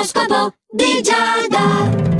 L'oroscopo di Giada.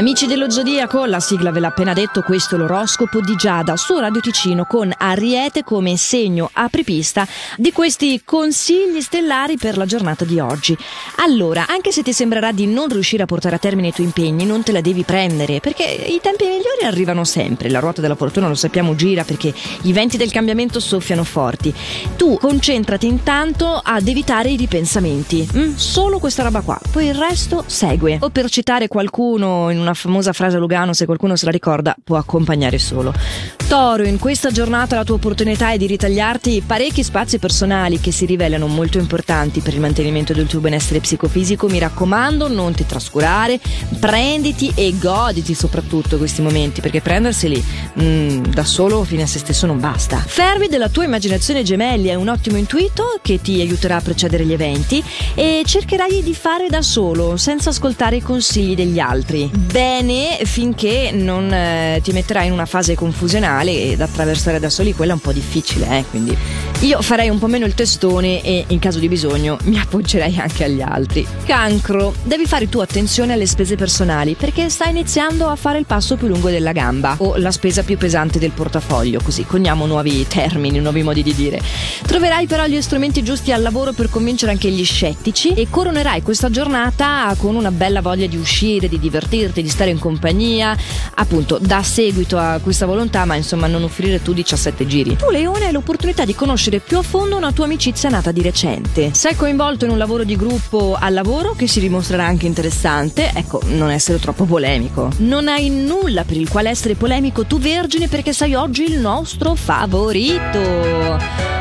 Amici dello Zodiaco, la sigla ve l'ha appena detto, questo è l'oroscopo di Giada su Radio Ticino con Ariete come segno apripista di questi consigli stellari per la giornata di oggi. Allora, anche se ti sembrerà di non riuscire a portare a termine i tuoi impegni, non te la devi prendere, perché i tempi migliori arrivano sempre, la ruota della fortuna lo sappiamo gira perché i venti del cambiamento soffiano forti. Tu concentrati intanto ad evitare i ripensamenti, mm? solo questa roba qua, poi il resto segue. O per citare qualcuno in una famosa frase a Lugano, se qualcuno se la ricorda, può accompagnare solo. Toro, in questa giornata la tua opportunità è di ritagliarti parecchi spazi personali che si rivelano molto importanti per il mantenimento del tuo benessere psicofisico. Mi raccomando, non ti trascurare, prenditi e goditi soprattutto questi momenti, perché prenderseli mm, da solo fino a se stesso non basta. Fermi della tua immaginazione gemelli è un ottimo intuito che ti aiuterà a precedere gli eventi e cercherai di fare da solo, senza ascoltare i consigli degli altri. Bene finché non eh, ti metterai in una fase confusionale ed attraversare da soli quella è un po' difficile, eh, quindi io farei un po' meno il testone e in caso di bisogno mi appoggerei anche agli altri. Cancro, devi fare tu attenzione alle spese personali perché stai iniziando a fare il passo più lungo della gamba o la spesa più pesante del portafoglio, così coniamo nuovi termini, nuovi modi di dire. Troverai però gli strumenti giusti al lavoro per convincere anche gli scettici e coronerai questa giornata con una bella voglia di uscire, di divertirti, di stare in compagnia, appunto da seguito a questa volontà, ma insomma non offrire tu 17 giri. Tu Leone hai l'opportunità di conoscere più a fondo una tua amicizia nata di recente. Sei coinvolto in un lavoro di gruppo al lavoro che si dimostrerà anche interessante, ecco, non essere troppo polemico. Non hai nulla per il quale essere polemico tu Vergine perché sei oggi il nostro favorito.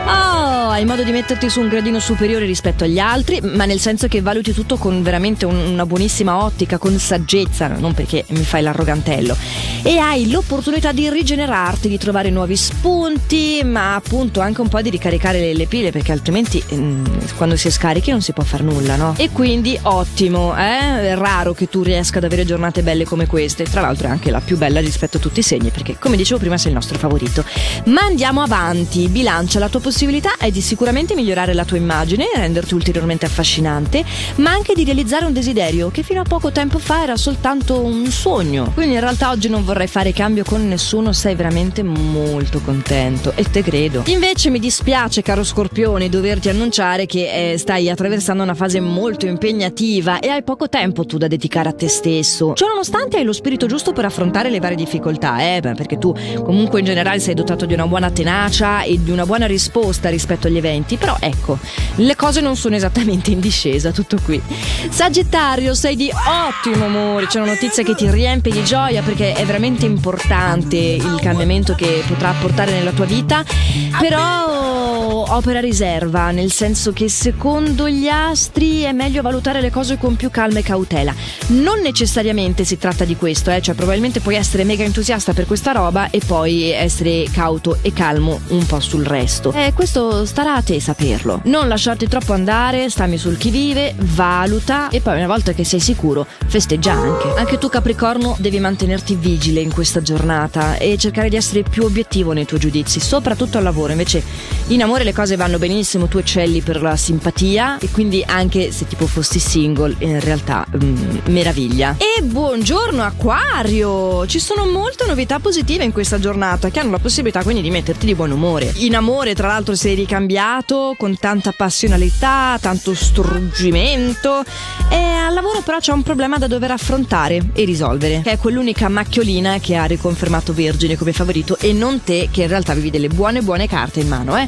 Oh, hai modo di metterti su un gradino superiore rispetto agli altri, ma nel senso che valuti tutto con veramente un, una buonissima ottica, con saggezza, non perché mi fai l'arrogantello. E hai l'opportunità di rigenerarti, di trovare nuovi spunti, ma appunto anche un po' di ricaricare le, le pile, perché altrimenti ehm, quando si scarichi non si può fare nulla, no? E quindi ottimo, eh? È raro che tu riesca ad avere giornate belle come queste. Tra l'altro è anche la più bella rispetto a tutti i segni, perché come dicevo prima sei il nostro favorito. Ma andiamo avanti, bilancia la tua possibilità è di sicuramente migliorare la tua immagine renderti ulteriormente affascinante, ma anche di realizzare un desiderio che fino a poco tempo fa era soltanto un sogno. Quindi in realtà oggi non vorrai fare cambio con nessuno, sei veramente molto contento e te credo. Invece mi dispiace, caro Scorpione, doverti annunciare che eh, stai attraversando una fase molto impegnativa e hai poco tempo tu da dedicare a te stesso. Ciò nonostante hai lo spirito giusto per affrontare le varie difficoltà, eh, perché tu comunque in generale sei dotato di una buona tenacia e di una buona risposta rispetto agli eventi, però ecco, le cose non sono esattamente in discesa, tutto qui. Sagittario, sei di ottimo umore, c'è una notizia che ti riempie di gioia perché è veramente importante il cambiamento che potrà portare nella tua vita, però opera riserva, nel senso che secondo gli astri è meglio valutare le cose con più calma e cautela. Non necessariamente si tratta di questo, eh? cioè probabilmente puoi essere mega entusiasta per questa roba e poi essere cauto e calmo un po' sul resto. Eh, questo starà a te saperlo. Non lasciarti troppo andare, stammi sul chi vive, valuta e poi una volta che sei sicuro, festeggia anche. Anche tu Capricorno devi mantenerti vigile in questa giornata e cercare di essere più obiettivo nei tuoi giudizi, soprattutto al lavoro. Invece in amore le cose vanno benissimo, tu eccelli per la simpatia e quindi anche se tipo fossi single, in realtà mm, meraviglia. E buongiorno Aquario! Ci sono molte novità positive in questa giornata che hanno la possibilità quindi di metterti di buon umore. In amore, tra l'altro, sei ricambiato con tanta passionalità, tanto struggimento e al lavoro però c'è un problema da dover affrontare e risolvere, che è quell'unica macchiolina che ha riconfermato Vergine come favorito e non te che in realtà avevi delle buone buone carte in mano, eh?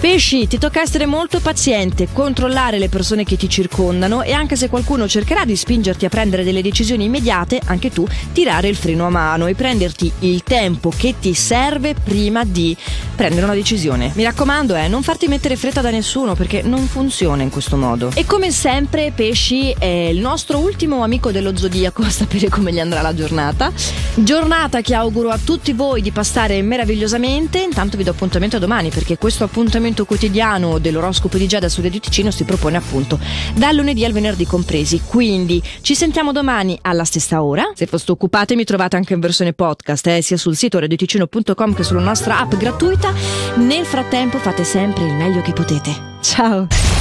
Pesci, ti tocca essere molto paziente, controllare le persone che ti circondano e anche se qualcuno cercherà di spingerti a prendere delle decisioni immediate, anche tu tirare il freno a mano e prenderti il tempo che ti serve prima di prendere una decisione. Mi raccomando, eh, non farti mettere fretta da nessuno perché non funziona in questo modo. E come sempre, Pesci è il nostro ultimo amico dello zodiaco a sapere come gli andrà la giornata. Giornata che auguro a tutti voi di passare meravigliosamente. Intanto vi do appuntamento a domani perché questo appuntamento appuntamento quotidiano dell'oroscopo di Giada su Radio Ticino si propone appunto dal lunedì al venerdì compresi. Quindi ci sentiamo domani alla stessa ora. Se foste occupate mi trovate anche in versione podcast, eh, sia sul sito radioticino.com che sulla nostra app gratuita. Nel frattempo fate sempre il meglio che potete. Ciao!